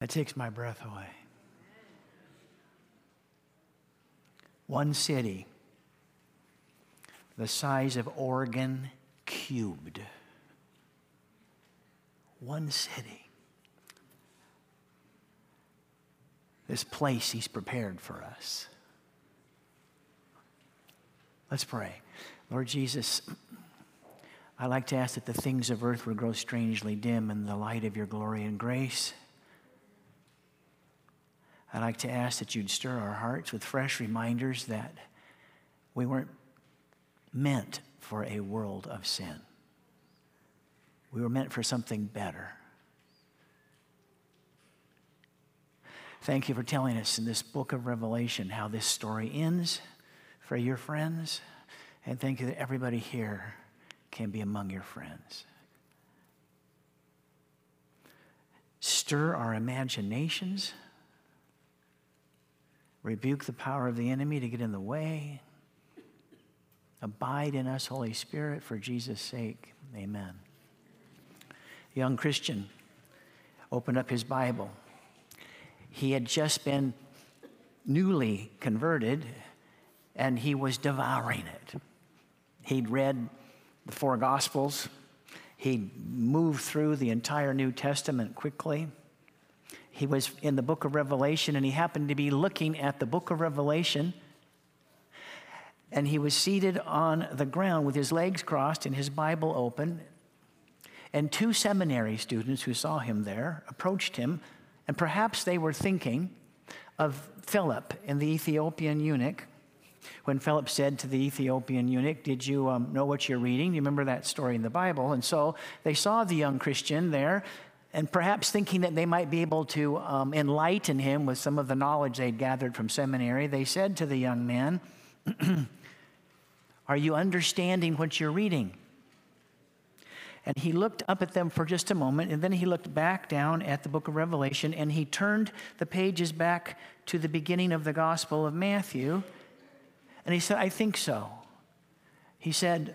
That takes my breath away. One city, the size of Oregon cubed. One city. This place he's prepared for us. Let's pray. Lord Jesus, I like to ask that the things of earth would grow strangely dim in the light of your glory and grace. I'd like to ask that you'd stir our hearts with fresh reminders that we weren't meant for a world of sin. We were meant for something better. Thank you for telling us in this book of Revelation how this story ends for your friends. And thank you that everybody here can be among your friends. Stir our imaginations. Rebuke the power of the enemy to get in the way. Abide in us, Holy Spirit, for Jesus' sake. Amen. Young Christian opened up his Bible. He had just been newly converted and he was devouring it. He'd read the four Gospels. he'd moved through the entire New Testament quickly. He was in the book of Revelation, and he happened to be looking at the book of Revelation. And he was seated on the ground with his legs crossed and his Bible open. And two seminary students who saw him there approached him, and perhaps they were thinking of Philip and the Ethiopian eunuch when Philip said to the Ethiopian eunuch, Did you um, know what you're reading? Do You remember that story in the Bible? And so they saw the young Christian there, and perhaps thinking that they might be able to um, enlighten him with some of the knowledge they'd gathered from seminary, they said to the young man, Are you understanding what you're reading? And he looked up at them for just a moment, and then he looked back down at the book of Revelation, and he turned the pages back to the beginning of the Gospel of Matthew. And he said, I think so. He said,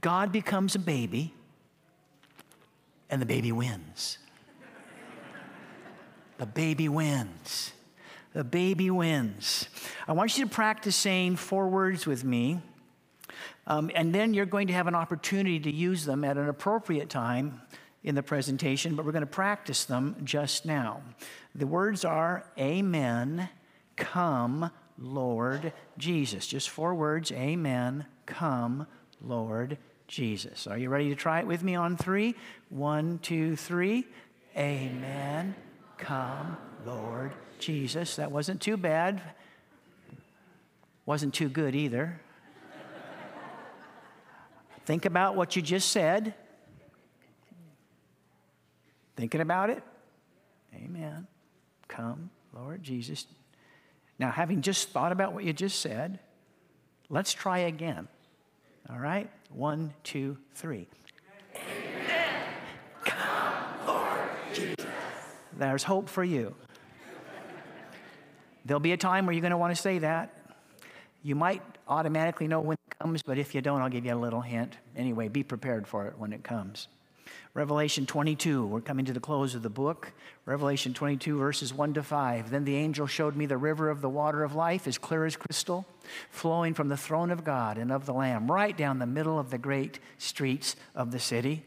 God becomes a baby, and the baby wins. the baby wins. The baby wins. I want you to practice saying four words with me. Um, and then you're going to have an opportunity to use them at an appropriate time in the presentation, but we're going to practice them just now. The words are Amen, come, Lord Jesus. Just four words Amen. Come, Lord Jesus. Are you ready to try it with me on three? One, two, three. Amen. Come, Lord Jesus. That wasn't too bad. Wasn't too good either. Think about what you just said. Thinking about it? Amen. Come, Lord Jesus. Now, having just thought about what you just said, let's try again. All right? One, two, three. Amen. Come, Lord Jesus. There's hope for you. There'll be a time where you're going to want to say that. You might automatically know when it comes, but if you don't, I'll give you a little hint. Anyway, be prepared for it when it comes. Revelation 22, we're coming to the close of the book. Revelation 22, verses 1 to 5. Then the angel showed me the river of the water of life, as clear as crystal, flowing from the throne of God and of the Lamb, right down the middle of the great streets of the city.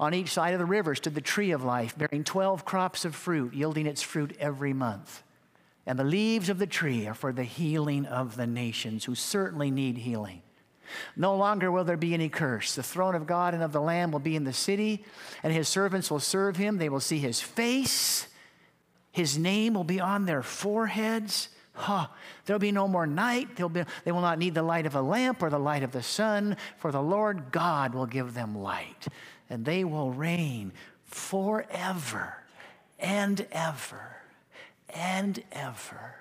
On each side of the river stood the tree of life, bearing 12 crops of fruit, yielding its fruit every month. And the leaves of the tree are for the healing of the nations who certainly need healing. No longer will there be any curse. The throne of God and of the Lamb will be in the city, and his servants will serve him. They will see his face. His name will be on their foreheads. Huh. There'll be no more night. They'll Be, they will not need the light of a lamp or the light of the sun, for the Lord God will give them light, and they will reign forever and ever and ever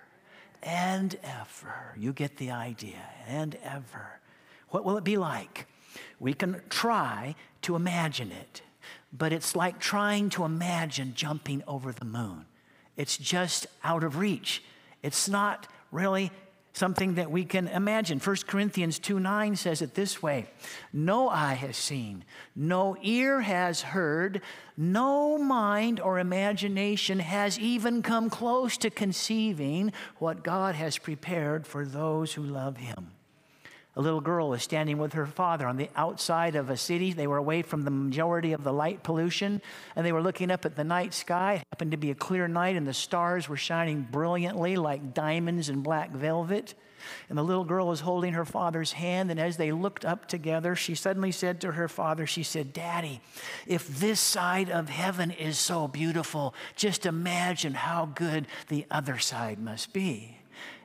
and ever. You get the idea, and ever. What will it be like? We can try to imagine it, but it's like trying to imagine jumping over the moon. It's just out of reach. It's not really something that we can imagine. 1 Corinthians 2 9 says it this way No eye has seen, no ear has heard, no mind or imagination has even come close to conceiving what God has prepared for those who love Him. A little girl was standing with her father on the outside of a city. They were away from the majority of the light pollution, and they were looking up at the night sky. It happened to be a clear night, and the stars were shining brilliantly like diamonds and black velvet. And the little girl was holding her father's hand, and as they looked up together, she suddenly said to her father, She said, Daddy, if this side of heaven is so beautiful, just imagine how good the other side must be.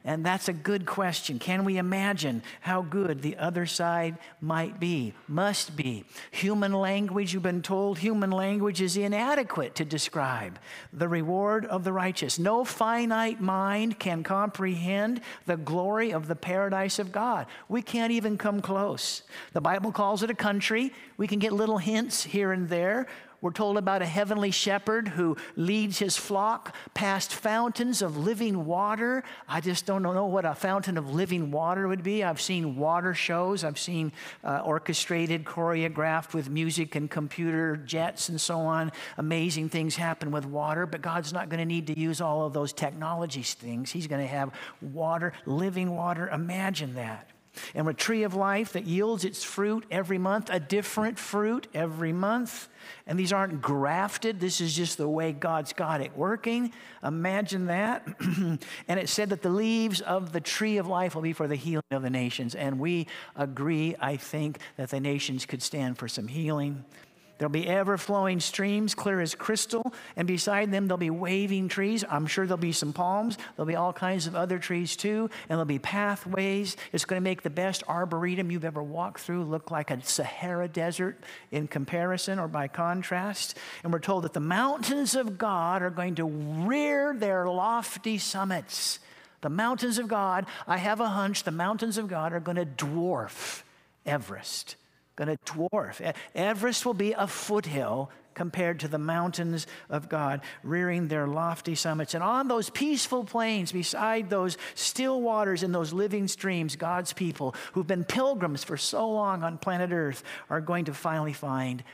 And that's a good question. Can we imagine how good the other side might be, must be? Human language, you've been told, human language is inadequate to describe the reward of the righteous. No finite mind can comprehend the glory of the paradise of God. We can't even come close. The Bible calls it a country. We can get little hints here and there. We're told about a heavenly shepherd who leads his flock past fountains of living water. I just don't know what a fountain of living water would be. I've seen water shows, I've seen uh, orchestrated, choreographed with music and computer jets and so on. Amazing things happen with water, but God's not going to need to use all of those technology things. He's going to have water, living water. Imagine that and a tree of life that yields its fruit every month, a different fruit every month. And these aren't grafted, this is just the way God's got it working. Imagine that. and it said that the leaves of the tree of life will be for the healing of the nations. And we agree, I think, that the nations could stand for some healing. There'll be ever flowing streams, clear as crystal, and beside them there'll be waving trees. I'm sure there'll be some palms. There'll be all kinds of other trees too, and there'll be pathways. It's going to make the best arboretum you've ever walked through look like a Sahara desert in comparison or by contrast. And we're told that the mountains of God are going to rear their lofty summits. The mountains of God, I have a hunch, the mountains of God are going to dwarf Everest going to dwarf. Everest will be a foothill compared to the mountains of God, rearing their lofty summits. And on those peaceful plains, beside those still waters and those living streams, God's people who've been pilgrims for so long on planet Earth are going to finally find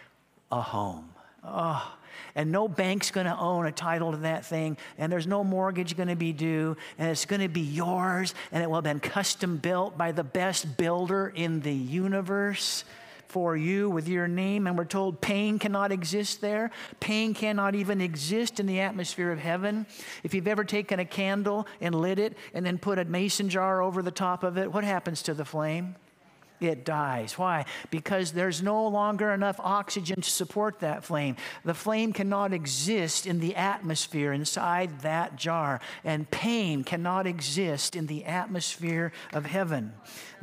a home. Oh, and no bank's going to own a title to that thing, and there's no mortgage going to be due, and it's going to be yours, and it will have been custom built by the best builder in the universe for you with your name. And we're told pain cannot exist there. Pain cannot even exist in the atmosphere of heaven. If you've ever taken a candle and lit it and then put a mason jar over the top of it, what happens to the flame? it dies. Why? Because there's no longer enough oxygen to support that flame. The flame cannot exist in the atmosphere inside that jar, and pain cannot exist in the atmosphere of heaven.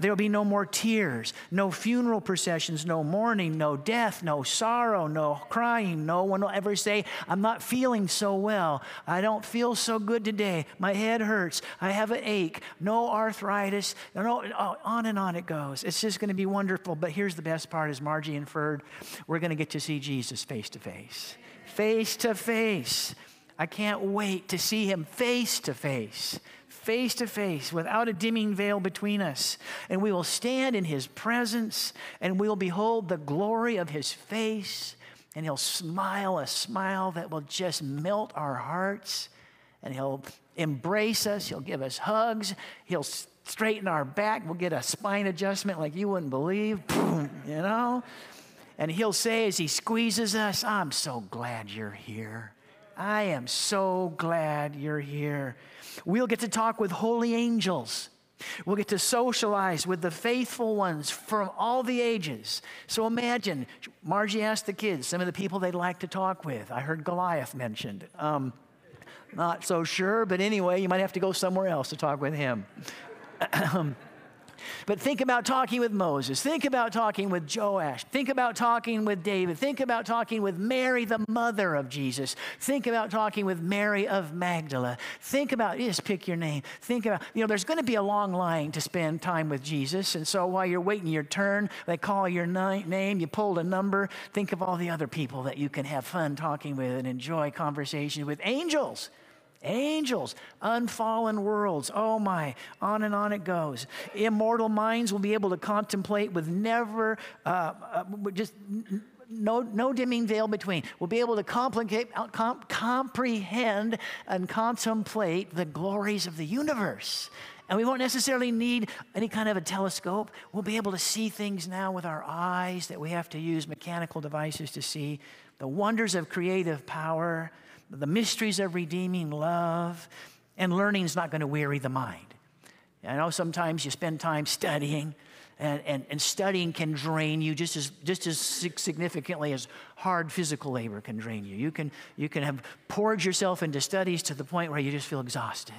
There'll be no more tears, no funeral processions, no mourning, no death, no sorrow, no crying. No one will ever say, I'm not feeling so well. I don't feel so good today. My head hurts. I have an ache. No arthritis. No, oh, on and on it goes. It's just going to be wonderful. But here's the best part, as Margie inferred, we're going to get to see Jesus face to face. Face to face. I can't wait to see him face to face, face to face, without a dimming veil between us. And we will stand in his presence and we'll behold the glory of his face. And he'll smile a smile that will just melt our hearts. And he'll embrace us, he'll give us hugs, he'll straighten our back. We'll get a spine adjustment like you wouldn't believe, Boom, you know? And he'll say as he squeezes us, I'm so glad you're here. I am so glad you're here. We'll get to talk with holy angels. We'll get to socialize with the faithful ones from all the ages. So imagine, Margie asked the kids some of the people they'd like to talk with. I heard Goliath mentioned. Um, not so sure, but anyway, you might have to go somewhere else to talk with him. But think about talking with Moses. Think about talking with Joash. Think about talking with David. Think about talking with Mary, the mother of Jesus. Think about talking with Mary of Magdala. Think about, just pick your name. Think about, you know, there's going to be a long line to spend time with Jesus. And so while you're waiting your turn, they call your name, you pulled a number. Think of all the other people that you can have fun talking with and enjoy conversation with. Angels Angels, unfallen worlds. Oh my, on and on it goes. Immortal minds will be able to contemplate with never, uh, uh, just no, no dimming veil between. We'll be able to comp, comprehend and contemplate the glories of the universe. And we won't necessarily need any kind of a telescope. We'll be able to see things now with our eyes that we have to use mechanical devices to see. The wonders of creative power, the mysteries of redeeming love, and learning is not going to weary the mind. I know sometimes you spend time studying, and, and, and studying can drain you just as, just as significantly as hard physical labor can drain you. You can, you can have poured yourself into studies to the point where you just feel exhausted.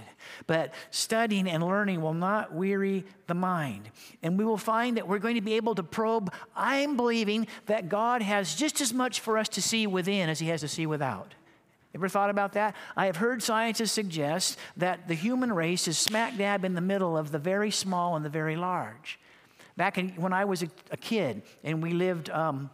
But studying and learning will not weary the mind. And we will find that we're going to be able to probe. I'm believing that God has just as much for us to see within as He has to see without. Ever thought about that? I have heard scientists suggest that the human race is smack dab in the middle of the very small and the very large. Back in, when I was a, a kid and we lived um,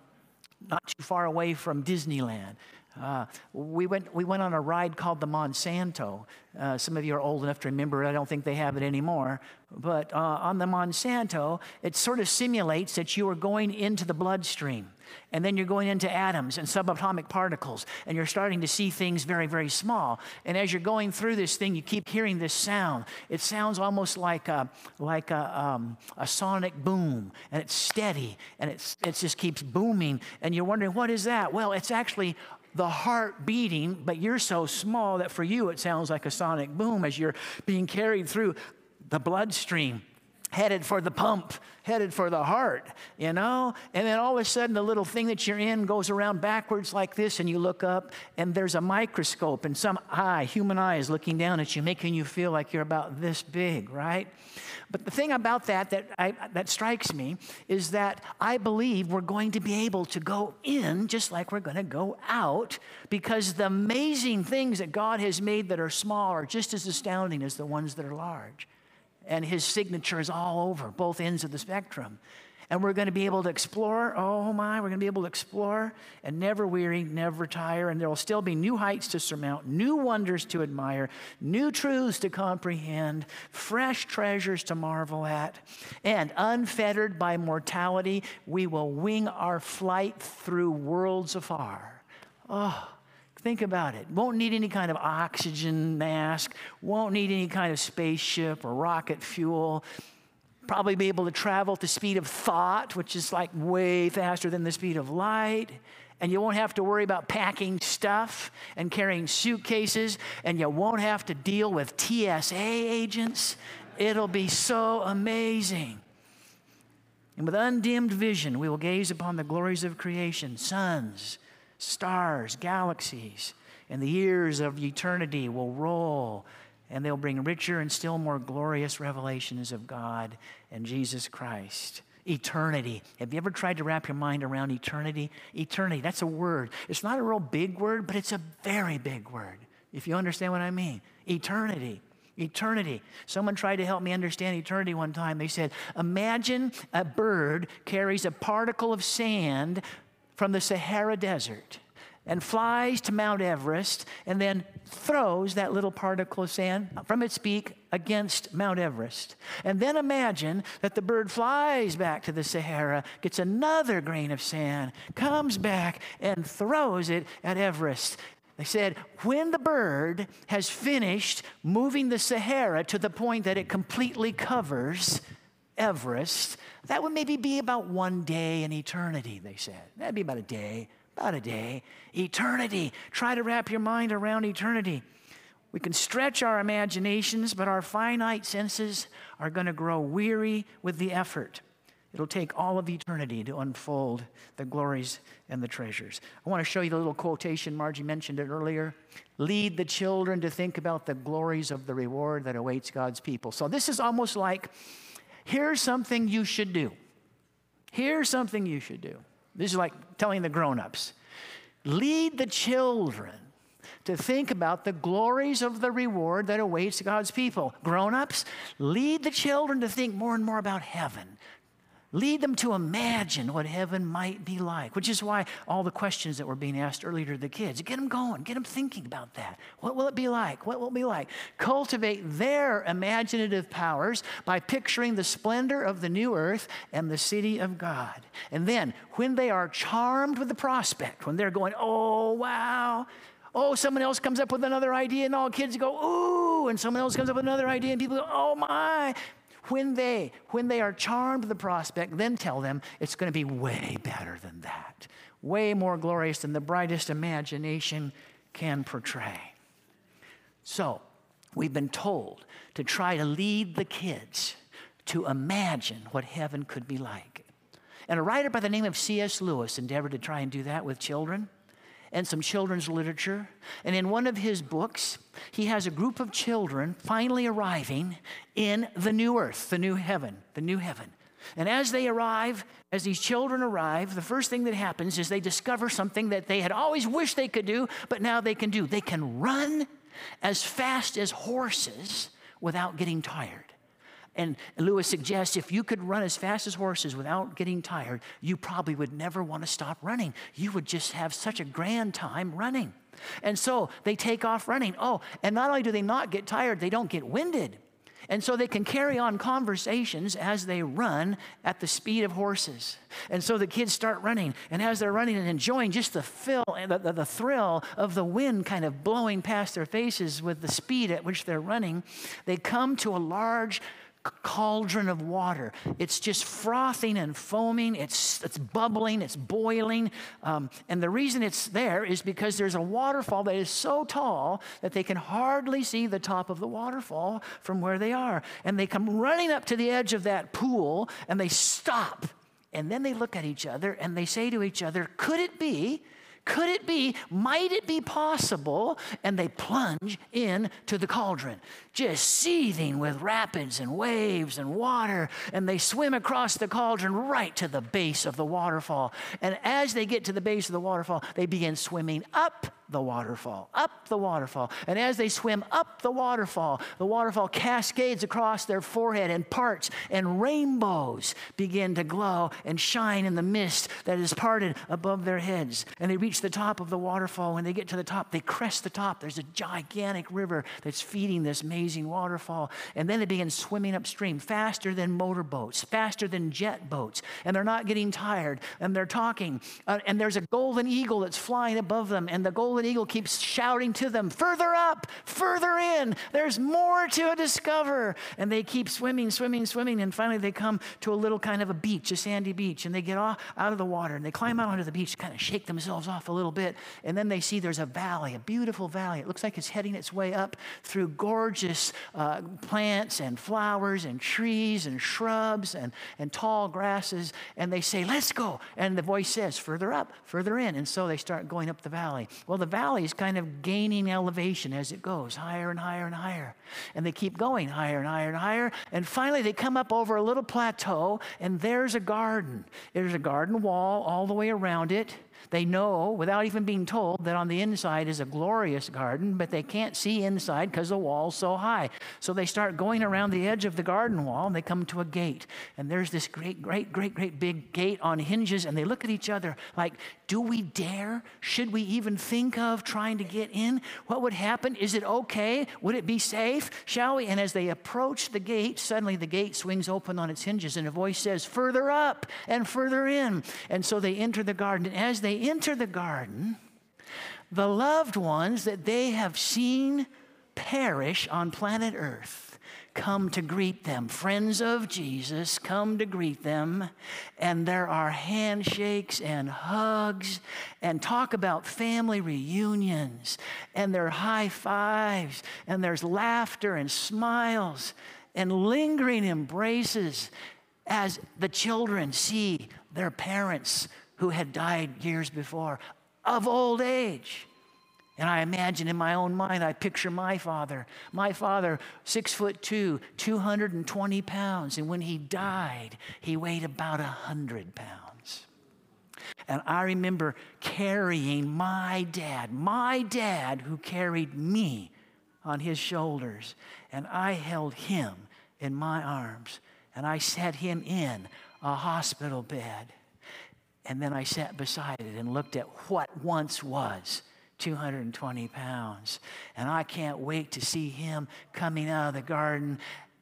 not too far away from Disneyland, uh, we, went, we went on a ride called the Monsanto. Uh, some of you are old enough to remember it. I don't think they have it anymore. But uh, on the Monsanto, it sort of simulates that you are going into the bloodstream. And then you're going into atoms and subatomic particles, and you're starting to see things very, very small. And as you're going through this thing, you keep hearing this sound. It sounds almost like a, like a, um, a sonic boom, and it's steady, and it just keeps booming. And you're wondering, what is that? Well, it's actually the heart beating, but you're so small that for you it sounds like a sonic boom as you're being carried through the bloodstream headed for the pump, headed for the heart, you know? And then all of a sudden, the little thing that you're in goes around backwards like this, and you look up, and there's a microscope, and some eye, human eye, is looking down at you, making you feel like you're about this big, right? But the thing about that that, I, that strikes me is that I believe we're going to be able to go in just like we're going to go out because the amazing things that God has made that are small are just as astounding as the ones that are large and his signature is all over both ends of the spectrum. And we're going to be able to explore. Oh my, we're going to be able to explore and never weary, never tire. And there will still be new heights to surmount, new wonders to admire, new truths to comprehend, fresh treasures to marvel at. And unfettered by mortality, we will wing our flight through worlds afar. Oh, Think about it. Won't need any kind of oxygen mask, won't need any kind of spaceship or rocket fuel. Probably be able to travel at the speed of thought, which is like way faster than the speed of light. And you won't have to worry about packing stuff and carrying suitcases, and you won't have to deal with TSA agents. It'll be so amazing. And with undimmed vision, we will gaze upon the glories of creation, suns, stars, galaxies, and the years of eternity will roll and they'll bring richer and still more glorious revelations of God and Jesus Christ. Eternity. Have you ever tried to wrap your mind around eternity? Eternity, that's a word. It's not a real big word, but it's a very big word, if you understand what I mean. Eternity. Eternity. Someone tried to help me understand eternity one time. They said, Imagine a bird carries a particle of sand from the Sahara Desert and flies to Mount Everest and then throws that little particle of sand from its beak against Mount Everest. And then imagine that the bird flies back to the Sahara, gets another grain of sand, comes back and throws it at Everest. They said, when the bird has finished moving the Sahara to the point that it completely covers Everest, that would maybe be about one day in eternity, they said. That'd be about a day, about a day. Eternity. Try to wrap your mind around eternity. We can stretch our imaginations, but our finite senses are going to grow weary with the effort. It'll take all of eternity to unfold the glories and the treasures. I want to show you the little quotation. Margie mentioned it earlier. Lead the children to think about the glories of the reward that awaits God's people. So, this is almost like Here's something you should do. Here's something you should do. This is like telling the grown ups lead the children to think about the glories of the reward that awaits God's people. Grown ups, lead the children to think more and more about heaven. Lead them to imagine what heaven might be like, which is why all the questions that were being asked earlier to the kids, get them going, get them thinking about that. What will it be like? What will it be like? Cultivate their imaginative powers by picturing the splendor of the new earth and the city of God. And then, when they are charmed with the prospect, when they're going, oh, wow, Oh, someone else comes up with another idea, and all kids go, ooh, and someone else comes up with another idea, and people go, oh my. When they, when they are charmed with the prospect, then tell them it's going to be way better than that, way more glorious than the brightest imagination can portray. So, we've been told to try to lead the kids to imagine what heaven could be like. And a writer by the name of C.S. Lewis endeavored to try and do that with children and some children's literature. And in one of his books, he has a group of children finally arriving in the new earth, the new heaven, the new heaven. And as they arrive, as these children arrive, the first thing that happens is they discover something that they had always wished they could do, but now they can do. They can run as fast as horses without getting tired. And Lewis suggests if you could run as fast as horses without getting tired, you probably would never want to stop running. You would just have such a grand time running. And so they take off running. Oh, and not only do they not get tired, they don't get winded. And so they can carry on conversations as they run at the speed of horses. And so the kids start running. And as they're running and enjoying just the, fill, the, the, the thrill of the wind kind of blowing past their faces with the speed at which they're running, they come to a large cauldron of water. It's just frothing and foaming. It's, it's bubbling. It's boiling. Um, and the reason it's there is because there's a waterfall that is so tall that they can hardly see the top of the waterfall from where they are. And they come running up to the edge of that pool and they stop. And then they look at each other and they say to each other, Could it be could it be? Might it be possible? And they plunge into the cauldron, just seething with rapids and waves and water. And they swim across the cauldron right to the base of the waterfall. And as they get to the base of the waterfall, they begin swimming up the waterfall, up the waterfall. And as they swim up the waterfall, the waterfall cascades across their forehead and parts, and rainbows begin to glow and shine in the mist that is parted above their heads. And they reach the top of the waterfall. When they get to the top, they crest the top. There's a gigantic river that's feeding this amazing waterfall. And then they begin swimming upstream faster than motorboats, faster than jet boats. And they're not getting tired. And they're talking. Uh, and there's a golden eagle that's flying above them. And the golden golden eagle keeps shouting to them, further up, further in. There's more to discover. And they keep swimming, swimming, swimming. And finally, they come to a little kind of a beach, a sandy beach. And they get off, out of the water and they climb out onto the beach, kind of shake themselves off a little bit. And then they see there's a valley, a beautiful valley. It looks like it's heading its way up through gorgeous uh, plants and flowers and trees and shrubs and, and tall grasses. And they say, Let's go. And the voice says, Further up, further in. And so they start going up the valley. Well, the valley is kind of gaining elevation as it goes higher and higher and higher. And they keep going higher and higher and higher. And finally, they come up over a little plateau, and there's a garden. There's a garden wall all the way around it. They know, without even being told, that on the inside is a glorious garden, but they can't see inside because the wall's so high. So they start going around the edge of the garden wall and they come to a gate. And there's this great, great, great, great big gate on hinges. And they look at each other like, do we dare? Should we even think of trying to get in? What would happen? Is it okay? Would it be safe? Shall we? And as they approach the gate, suddenly the gate swings open on its hinges and a voice says, Further up and further in. And so they enter the garden. And as they enter the garden, the loved ones that they have seen perish on planet Earth come to greet them. Friends of Jesus come to greet them. And there are handshakes and hugs and talk about family reunions. And there are high fives and there's laughter and smiles and lingering embraces as the children see their parents who had died years before of old age. And I imagine in my own mind, I picture my father. My father, six foot two, 220 pounds. And when he died, he weighed about 100 pounds. And I remember carrying my dad, my dad who carried me on his shoulders. And I held him in my arms. And I set him in a hospital bed. And then I sat beside it and looked at what once was 220 pounds. And I can't wait to see him coming out of the garden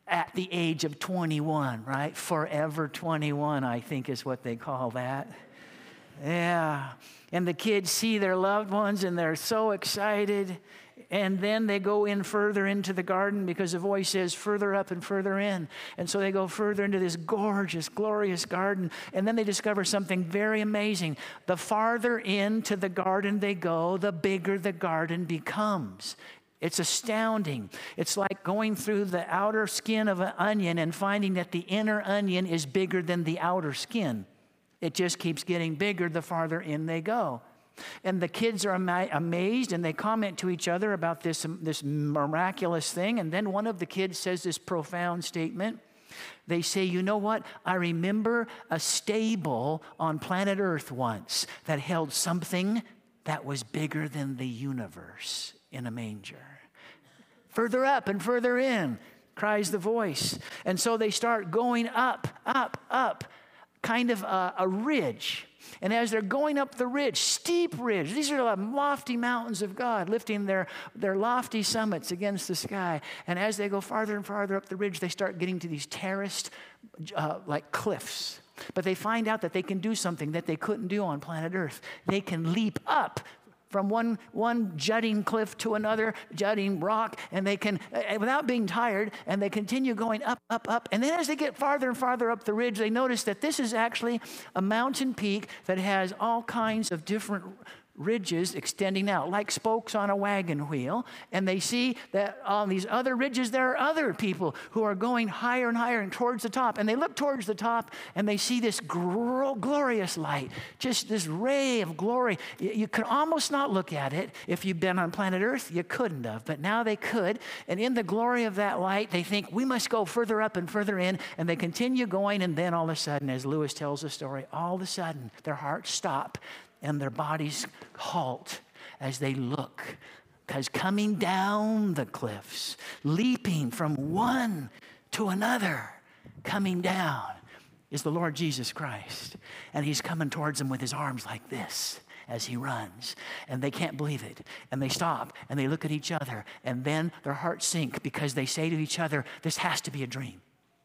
at the age of 21, right? Forever 21, I think is what they call that. Yeah. And the kids see their loved ones and they're so excited and then they go in further into the garden because the voice says further up and further in. And so they go further into this gorgeous, glorious garden. And then they discover something very amazing. The farther into the garden they go, the bigger the garden becomes. It's astounding. It's like going through the outer skin of an onion and finding that the inner onion is bigger than the outer skin. It just keeps getting bigger the farther in they go. And the kids are ama- amazed and they comment to each other about this, um, this miraculous thing. And then one of the kids says this profound statement. They say, You know what? I remember a stable on planet Earth once that held something that was bigger than the universe in a manger. Further up and further in, cries the voice. And so they start going up, up, up, kind of a, a ridge and as they're going up the ridge, steep ridge, these are the lofty mountains of God, lifting their, their lofty summits against the sky. And as they go farther and farther up the ridge, they start getting to these terraced, uh, like cliffs. But they find out that they can do something that they couldn't do on planet Earth. They can leap up from one, one jutting cliff to another jutting rock, and they can, uh, without being tired, and they continue going up, up, up. And then as they get farther and farther up the ridge, they notice that this is actually a mountain peak that has all kinds of different ridges extending out like spokes on a wagon wheel. And they see that on these other ridges, there are other people who are going higher and higher and towards the top. And they look towards the top and they see this glorious light, just this ray of glory. You could almost not look at it if you've been on planet Earth. You couldn't have, but now they could. And in the glory of that light, they think we must go further up and further in. And they continue going. And then all of a sudden, as Lewis tells the story, all of a sudden, their hearts stop and their bodies halt as they look. Because coming down the cliffs, leaping from one to another, coming down is the Lord Jesus Christ. And he's coming towards them with his arms like this as he runs. And they can't believe it. And they stop and they look at each other. And then their hearts sink because they say to each other, This has to be a dream.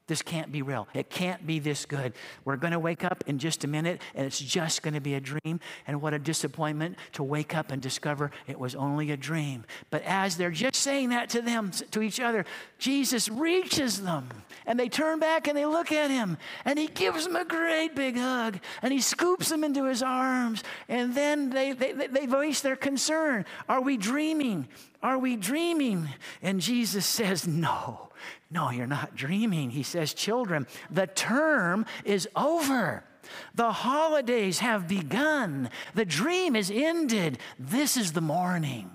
This can't be real. It can't be this good. We're going to wake up in just a minute and it's just going to be a dream. And what a disappointment to wake up and discover it was only a dream. But as they're just saying that to them, to each other, Jesus reaches them and they turn back and they look at him and he gives them a great big hug and he scoops them into his arms. And then they, they, they voice their concern Are we dreaming? Are we dreaming? And Jesus says, No. No, you're not dreaming. He says, Children, the term is over. The holidays have begun. The dream is ended. This is the morning.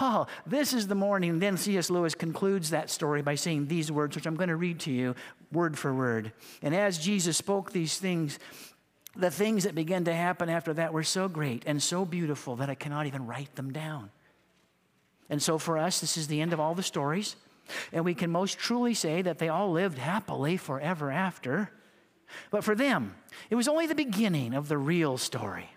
Oh, this is the morning. Then C.S. Lewis concludes that story by saying these words, which I'm going to read to you word for word. And as Jesus spoke these things, the things that began to happen after that were so great and so beautiful that I cannot even write them down. And so for us, this is the end of all the stories. And we can most truly say that they all lived happily forever after. But for them, it was only the beginning of the real story.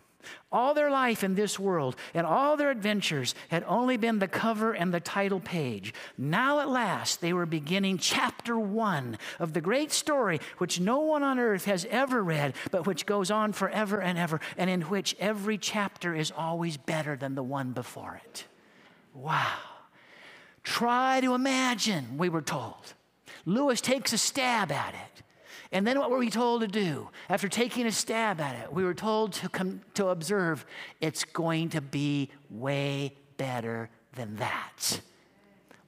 All their life in this world and all their adventures had only been the cover and the title page. Now, at last, they were beginning chapter one of the great story which no one on earth has ever read, but which goes on forever and ever, and in which every chapter is always better than the one before it. Wow. Try to imagine, we were told. Lewis takes a stab at it. And then what were we told to do? After taking a stab at it, we were told to, come, to observe it's going to be way better than that.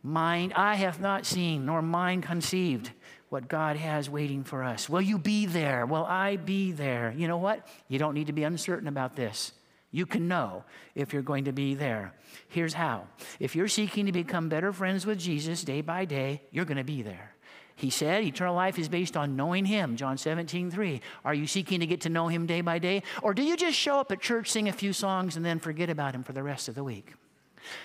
Mind, I have not seen, nor mind conceived what God has waiting for us. Will you be there? Will I be there? You know what? You don't need to be uncertain about this. You can know if you're going to be there. Here's how if you're seeking to become better friends with Jesus day by day, you're going to be there. He said eternal life is based on knowing Him, John 17, 3. Are you seeking to get to know Him day by day? Or do you just show up at church, sing a few songs, and then forget about Him for the rest of the week?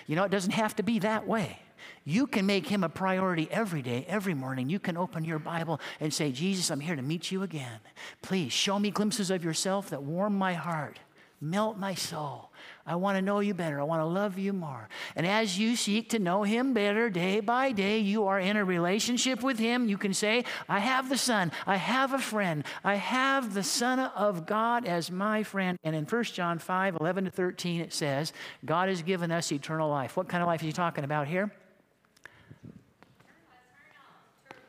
You know, it doesn't have to be that way. You can make him a priority every day, every morning. You can open your Bible and say, Jesus, I'm here to meet you again. Please show me glimpses of yourself that warm my heart, melt my soul. I want to know you better. I want to love you more. And as you seek to know him better day by day, you are in a relationship with him. You can say, I have the Son. I have a friend. I have the Son of God as my friend. And in 1 John 5 11 to 13, it says, God has given us eternal life. What kind of life is he talking about here?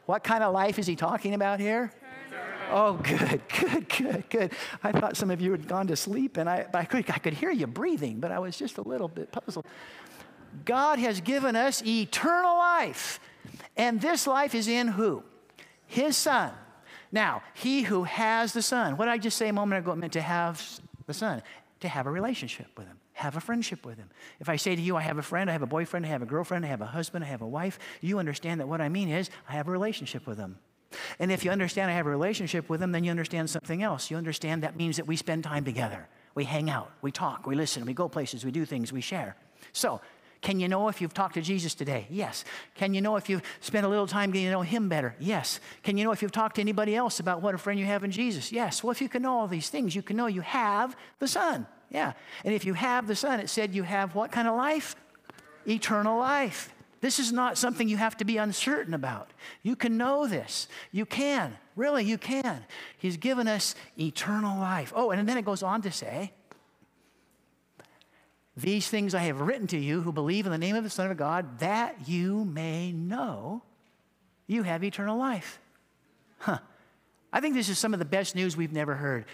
What kind of life is he talking about here? Oh, good, good, good, good. I thought some of you had gone to sleep, and I, I, could, I could hear you breathing, but I was just a little bit puzzled. God has given us eternal life, and this life is in who? His Son. Now, he who has the Son. What did I just say a moment ago? It meant to have the Son, to have a relationship with Him have a friendship with him. If I say to you, I have a friend, I have a boyfriend, I have a girlfriend, I have a husband, I have a wife, you understand that what I mean is I have a relationship with them. And if you understand I have a relationship with him, then you understand something else. You understand that means that we spend time together. We hang out, we talk, we listen, we go places, we do things, we share. So, can you know if you've talked to Jesus today? Yes. Can you know if you've spent a little time getting to know him better? Yes. Can you know if you've talked to anybody else about what a friend you have in Jesus? Yes. Well, if you can know all these things, you can know you have the Son. Yeah. And if you have the Son, it said you have what kind of life? Eternal life. This is not something you have to be uncertain about. You can know this. You can. Really, you can. He's given us eternal life. Oh, and then it goes on to say, These things I have written to you who believe in the name of the Son of God, that you may know you have eternal life. Huh. I think this is some of the best news we've never heard.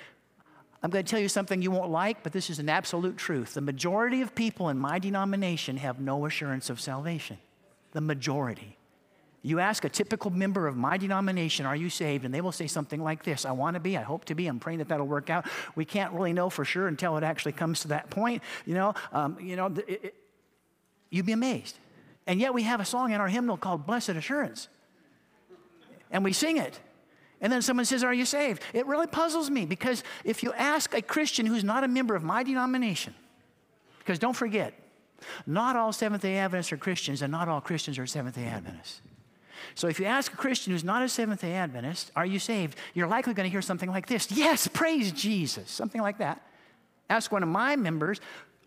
I'm going to tell you something you won't like, but this is an absolute truth. The majority of people in my denomination have no assurance of salvation. The majority. You ask a typical member of my denomination, Are you saved? And they will say something like this I want to be, I hope to be, I'm praying that that'll work out. We can't really know for sure until it actually comes to that point. You know, um, you know it, it, you'd be amazed. And yet we have a song in our hymnal called Blessed Assurance. And we sing it. And then someone says, Are you saved? It really puzzles me because if you ask a Christian who's not a member of my denomination, because don't forget, not all Seventh day Adventists are Christians, and not all Christians are Seventh day Adventists. So if you ask a Christian who's not a Seventh day Adventist, Are you saved? You're likely going to hear something like this Yes, praise Jesus, something like that. Ask one of my members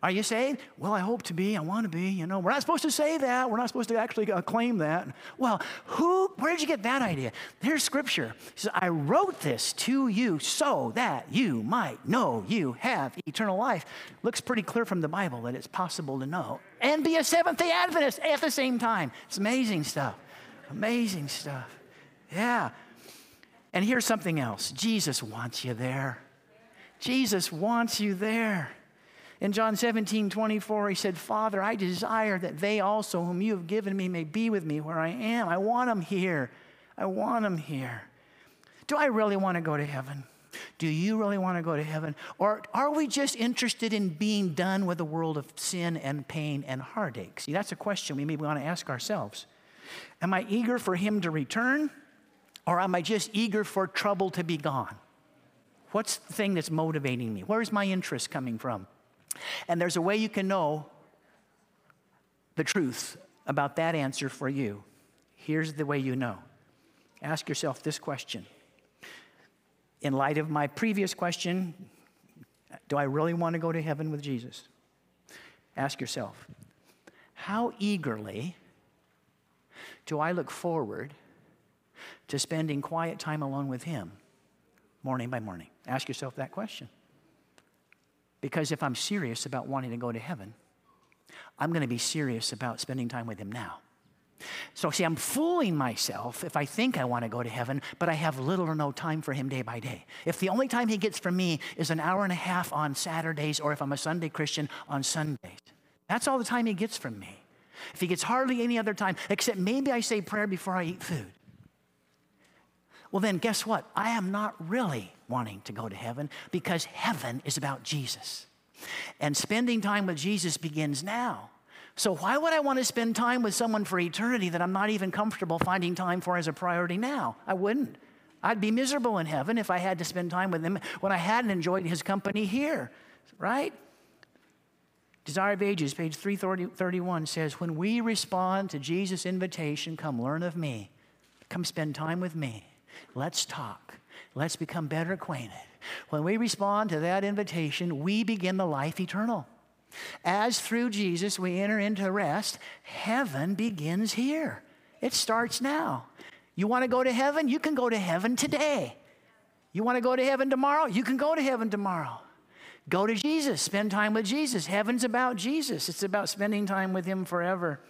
are you saved? Well, I hope to be. I want to be. You know, we're not supposed to say that. We're not supposed to actually uh, claim that. Well, who? Where did you get that idea? There's scripture. He says, "I wrote this to you so that you might know you have eternal life." Looks pretty clear from the Bible that it's possible to know and be a Seventh Day Adventist at the same time. It's amazing stuff. Amazing stuff. Yeah. And here's something else. Jesus wants you there. Jesus wants you there. In John 17, 24, he said, Father, I desire that they also, whom you have given me, may be with me where I am. I want them here. I want them here. Do I really want to go to heaven? Do you really want to go to heaven? Or are we just interested in being done with a world of sin and pain and heartache? See, that's a question we maybe want to ask ourselves. Am I eager for him to return? Or am I just eager for trouble to be gone? What's the thing that's motivating me? Where's my interest coming from? And there's a way you can know the truth about that answer for you. Here's the way you know. Ask yourself this question. In light of my previous question, do I really want to go to heaven with Jesus? Ask yourself, how eagerly do I look forward to spending quiet time alone with Him morning by morning? Ask yourself that question. Because if I'm serious about wanting to go to heaven, I'm going to be serious about spending time with Him now. So, see, I'm fooling myself if I think I want to go to heaven, but I have little or no time for Him day by day. If the only time He gets from me is an hour and a half on Saturdays, or if I'm a Sunday Christian on Sundays, that's all the time He gets from me. If He gets hardly any other time, except maybe I say prayer before I eat food, well, then guess what? I am not really wanting to go to heaven because heaven is about Jesus. And spending time with Jesus begins now. So, why would I want to spend time with someone for eternity that I'm not even comfortable finding time for as a priority now? I wouldn't. I'd be miserable in heaven if I had to spend time with him when I hadn't enjoyed his company here, right? Desire of Ages, page 331 says, When we respond to Jesus' invitation, come learn of me, come spend time with me, let's talk, let's become better acquainted. When we respond to that invitation, we begin the life eternal. As through Jesus we enter into rest, heaven begins here. It starts now. You want to go to heaven? You can go to heaven today. You want to go to heaven tomorrow? You can go to heaven tomorrow. Go to Jesus, spend time with Jesus. Heaven's about Jesus, it's about spending time with Him forever.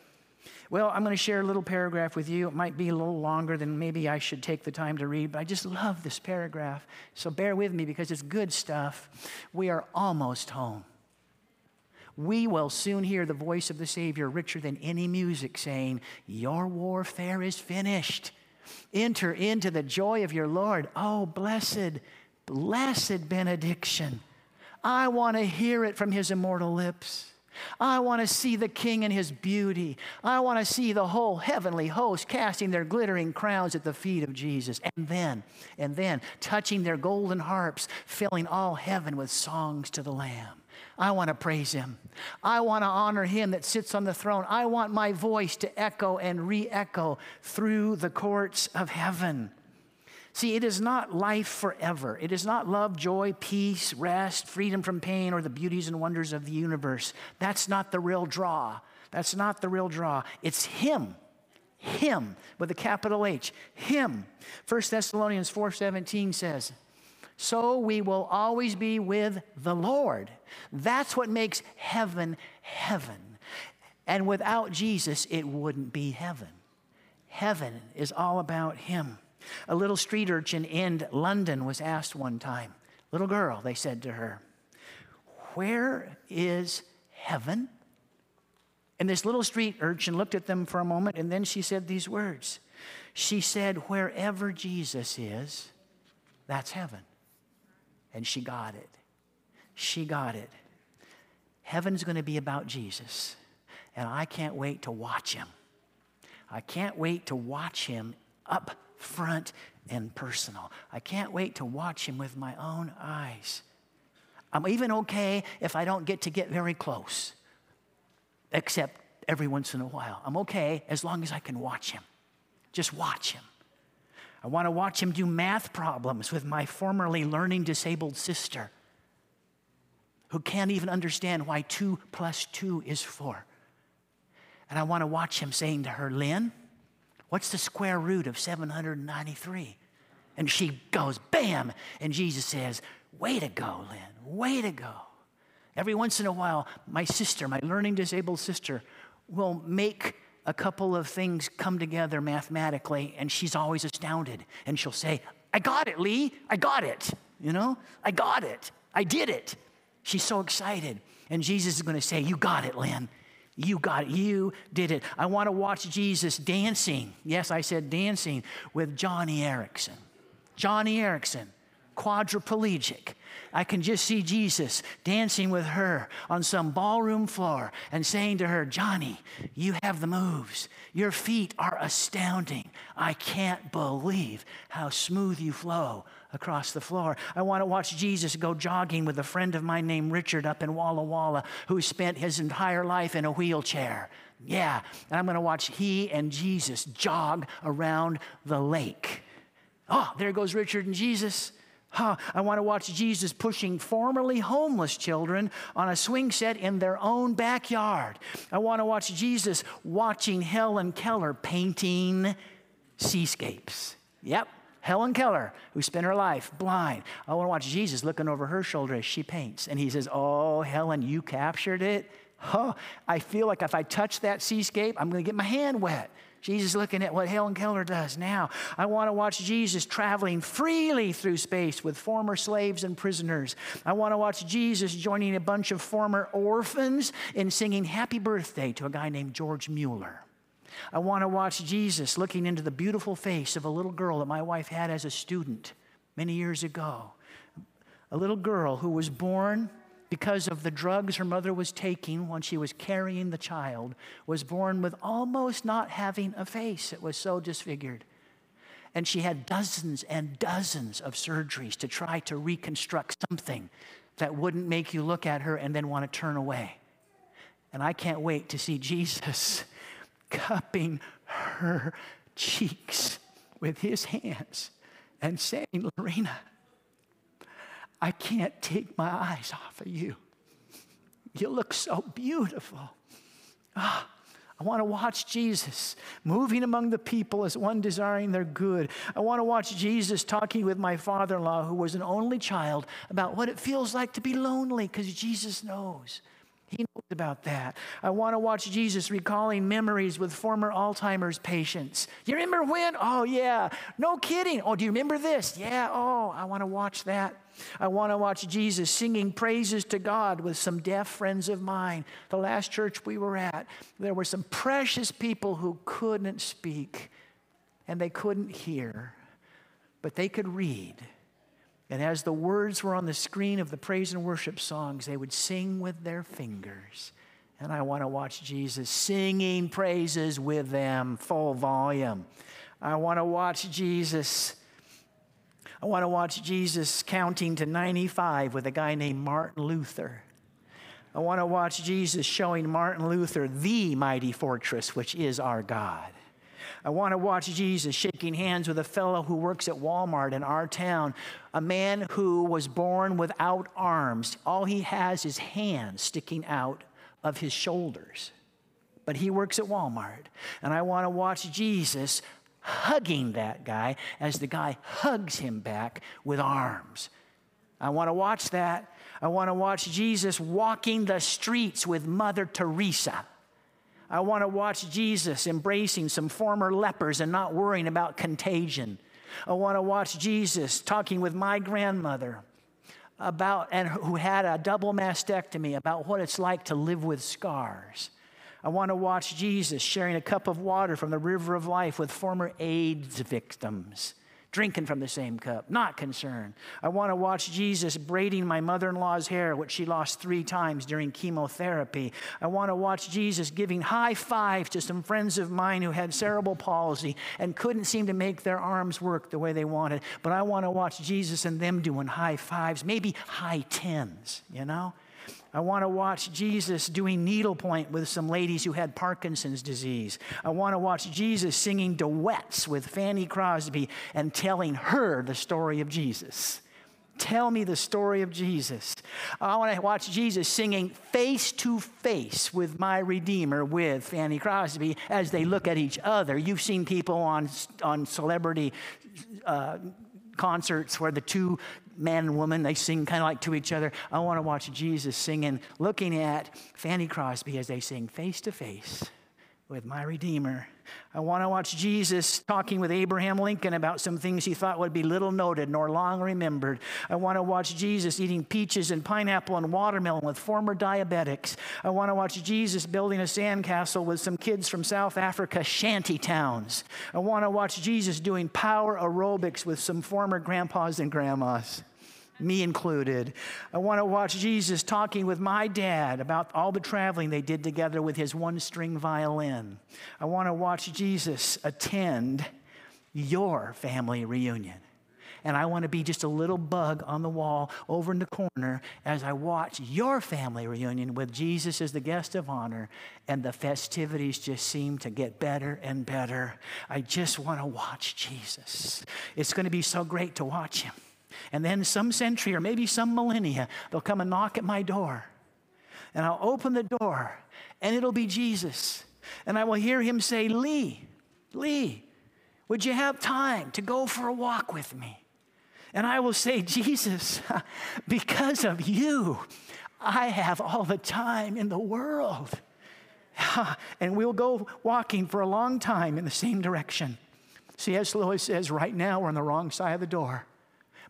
Well, I'm going to share a little paragraph with you. It might be a little longer than maybe I should take the time to read, but I just love this paragraph. So bear with me because it's good stuff. We are almost home. We will soon hear the voice of the Savior richer than any music saying, Your warfare is finished. Enter into the joy of your Lord. Oh, blessed, blessed benediction. I want to hear it from his immortal lips. I want to see the king in his beauty. I want to see the whole heavenly host casting their glittering crowns at the feet of Jesus. And then, and then, touching their golden harps, filling all heaven with songs to the Lamb. I want to praise him. I want to honor him that sits on the throne. I want my voice to echo and re echo through the courts of heaven. See, it is not life forever. It is not love, joy, peace, rest, freedom from pain, or the beauties and wonders of the universe. That's not the real draw. That's not the real draw. It's Him. Him with a capital H. Him. 1 Thessalonians 4:17 says, "So we will always be with the Lord." That's what makes heaven heaven. And without Jesus, it wouldn't be heaven. Heaven is all about Him. A little street urchin in London was asked one time, little girl, they said to her, Where is heaven? And this little street urchin looked at them for a moment and then she said these words. She said, Wherever Jesus is, that's heaven. And she got it. She got it. Heaven's going to be about Jesus. And I can't wait to watch him. I can't wait to watch him up front and personal. I can't wait to watch him with my own eyes. I'm even okay if I don't get to get very close, except every once in a while. I'm okay as long as I can watch him. Just watch him. I want to watch him do math problems with my formerly learning disabled sister who can't even understand why 2 plus 2 is 4. And I want to watch him saying to her, Lynn, What's the square root of 793? And she goes, bam. And Jesus says, Way to go, Lynn. Way to go. Every once in a while, my sister, my learning disabled sister, will make a couple of things come together mathematically, and she's always astounded. And she'll say, I got it, Lee. I got it. You know, I got it. I did it. She's so excited. And Jesus is going to say, You got it, Lynn. You got it. You did it. I want to watch Jesus dancing. Yes, I said dancing with Joni Eareckson. Joni Eareckson, quadriplegic. I can just see Jesus dancing with her on some ballroom floor and saying to her, Joni, you have the moves. Your feet are astounding. I can't believe how smooth you flow across the floor. I want to watch Jesus go jogging with a friend of mine named Richard up in Walla Walla who spent his entire life in a wheelchair. Yeah, and I'm going to watch he and Jesus jog around the lake. Oh, there goes Richard and Jesus. Huh, I want to watch Jesus pushing formerly homeless children on a swing set in their own backyard. I want to watch Jesus watching Helen Keller painting seascapes. Yep, Helen Keller, who spent her life blind. I want to watch Jesus looking over her shoulder as she paints. And he says, Oh, Helen, you captured it. Huh, I feel like if I touch that seascape, I'm going to get my hand wet. Jesus looking at what Helen Keller does now. I want to watch Jesus traveling freely through space with former slaves and prisoners. I want to watch Jesus joining a bunch of former orphans in singing happy birthday to a guy named George Mueller. I want to watch Jesus looking into the beautiful face of a little girl that my wife had as a student many years ago. A little girl who was born because of the drugs her mother was taking when she was carrying the child, was born with almost not having a face. It was so disfigured. And she had dozens and dozens of surgeries to try to reconstruct something that wouldn't make you look at her and then want to turn away. And I can't wait to see Jesus cupping her cheeks with his hands and saying, Lorena, I can't take my eyes off of you. You look so beautiful. Ah, I want to watch Jesus moving among the people as one desiring their good. I want to watch Jesus talking with my father in law, who was an only child, about what it feels like to be lonely, because Jesus knows. He knows about that. I want to watch Jesus recalling memories with former Alzheimer's patients. You remember when? Oh, yeah. No kidding. Oh, do you remember this? Yeah. Oh, I want to watch that. I want to watch Jesus singing praises to God with some deaf friends of mine. The last church we were at, there were some precious people who couldn't speak and they couldn't hear, but they could read. And as the words were on the screen of the praise and worship songs, they would sing with their fingers. And I want to watch Jesus singing praises with them, full volume. I want to watch Jesus. I want to watch Jesus counting to 95 with a guy named Martin Luther. I want to watch Jesus showing Martin Luther the mighty fortress, which is our God. I want to watch Jesus shaking hands with a fellow who works at Walmart in our town, a man who was born without arms. All he has is hands sticking out of his shoulders. But he works at Walmart. And I want to watch Jesus hugging that guy as the guy hugs him back with arms. I want to watch that. I want to watch Jesus walking the streets with Mother Teresa. I want to watch Jesus embracing some former lepers and not worrying about contagion. I want to watch Jesus talking with my grandmother about and who had a double mastectomy about what it's like to live with scars. I want to watch Jesus sharing a cup of water from the river of life with former AIDS victims drinking from the same cup, not concerned. I want to watch Jesus braiding my mother in law's hair, which she lost three times during chemotherapy. I want to watch Jesus giving high fives to some friends of mine who had cerebral palsy and couldn't seem to make their arms work the way they wanted. But I want to watch Jesus and them doing high fives, maybe high tens, you know? I want to watch Jesus doing needlepoint with some ladies who had Parkinson's disease. I want to watch Jesus singing duets with Fanny Crosby and telling her the story of Jesus. Tell me the story of Jesus. I want to watch Jesus singing face to face with my Redeemer with Fanny Crosby as they look at each other. You've seen people on, on celebrity uh, concerts where the two man and woman, they sing kind of like to each other. I want to watch Jesus singing, looking at Fanny Crosby as they sing face to face with my Redeemer. I want to watch Jesus talking with Abraham Lincoln about some things he thought would be little noted nor long remembered. I want to watch Jesus eating peaches and pineapple and watermelon with former diabetics. I want to watch Jesus building a sandcastle with some kids from South Africa shanty towns. I want to watch Jesus doing power aerobics with some former grandpas and grandmas me included. I want to watch Jesus talking with my dad about all the traveling they did together with his one string violin. I want to watch Jesus attend your family reunion. And I want to be just a little bug on the wall over in the corner as I watch your family reunion with Jesus as the guest of honor. And the festivities just seem to get better and better. I just want to watch Jesus. It's going to be so great to watch him. And then some century or maybe some millennia, they'll come and knock at my door. And I'll open the door, and it'll be Jesus. And I will hear him say, Lee, Lee, would you have time to go for a walk with me? And I will say, Jesus, because of you, I have all the time in the world. and we'll go walking for a long time in the same direction. C.S. Lewis says, right now we're on the wrong side of the door.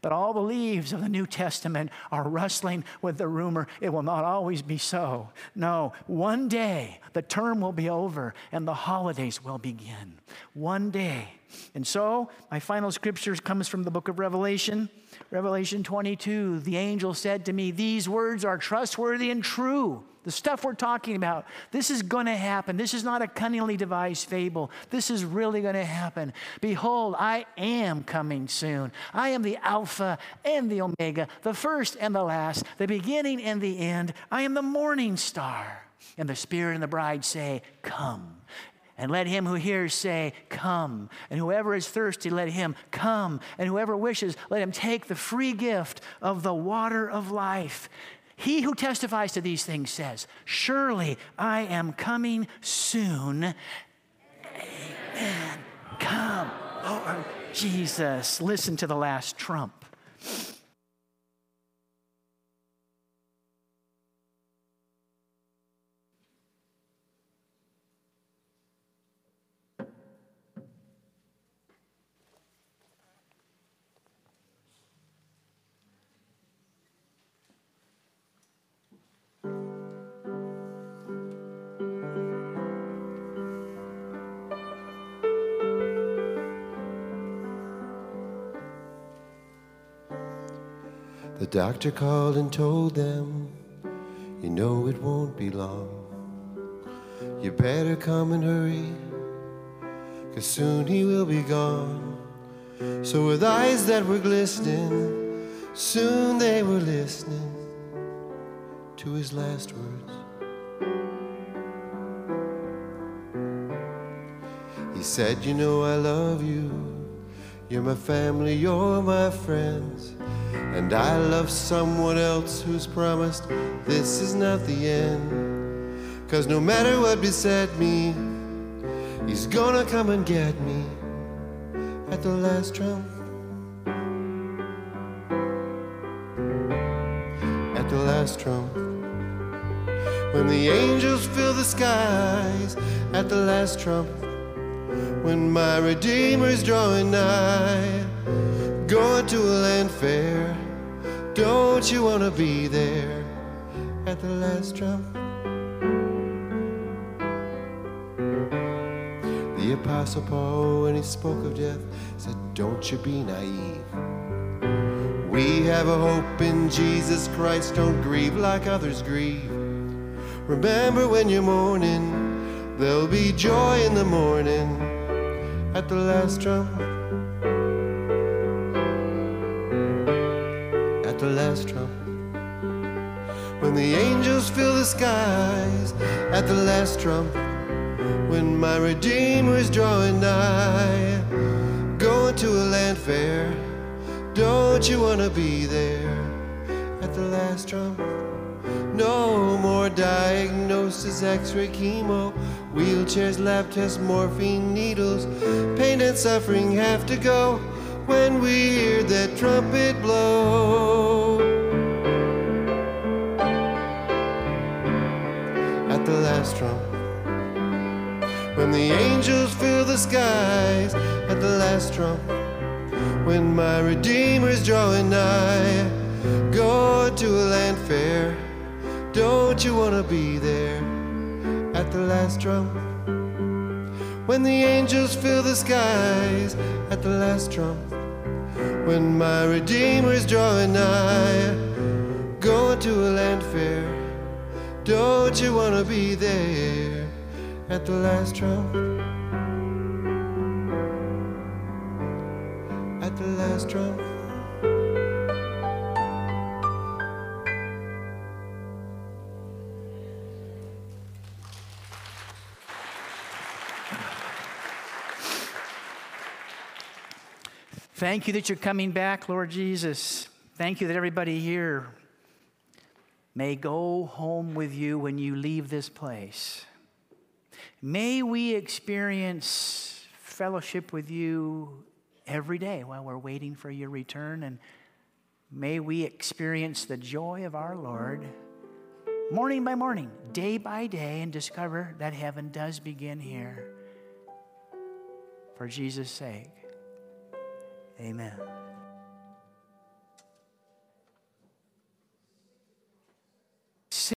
But all the leaves of the New Testament are rustling with the rumor it will not always be so. No, one day the term will be over and the holidays will begin. One day. And so, my final scripture comes from the book of Revelation. Revelation 22. The angel said to me, These words are trustworthy and true. The stuff we're talking about, this is going to happen. This is not a cunningly devised fable. This is really going to happen. Behold, I am coming soon. I am the Alpha and the Omega, the first and the last, the beginning and the end. I am the morning star. And the Spirit and the bride say, Come. And let him who hears say, Come. And whoever is thirsty, let him come. And whoever wishes, let him take the free gift of the water of life. He who testifies to these things says, Surely I am coming soon. Amen. Come, Lord Jesus. Listen to the last trump. Doctor called and told them, You know it won't be long. You better come and hurry, cause soon he will be gone. So, with eyes that were glistening, soon they were listening to his last words. He said, You know I love you. You're my family, you're my friends. And I love someone else who's promised this is not the end. Cause no matter what beset me, he's gonna come and get me at the last trump. At the last trump. When the angels fill the skies at the last trump. When my Redeemer's drawing nigh, going to a land fair don't you want to be there at the last trump? The Apostle Paul, when he spoke of death, said, Don't you be naive. We have a hope in Jesus Christ. Don't grieve like others grieve. Remember when you're mourning, there'll be joy in the morning at the last trump. Skies at the last trump. When my Redeemer is drawing nigh, going to a land fair. Don't you want to be there at the last trump? No more diagnosis, x ray, chemo, wheelchairs, lab tests, morphine needles. Pain and suffering have to go when we hear that trumpet blow. Last trump, when the angels fill the skies, at the last trump, when my Redeemer's drawing nigh, going to a land fair. Don't you want to be there at the last trump? When the angels fill the skies at the last trump. When my Redeemer is drawing nigh, going to a land fair. Don't you want to be there at the last trump? At the last trump. Thank you that you're coming back, Lord Jesus. Thank you that everybody here may go home with you when you leave this place. May we experience fellowship with you every day while we're waiting for your return. And may we experience the joy of our Lord morning by morning, day by day, and discover that heaven does begin here. For Jesus' sake. Amen.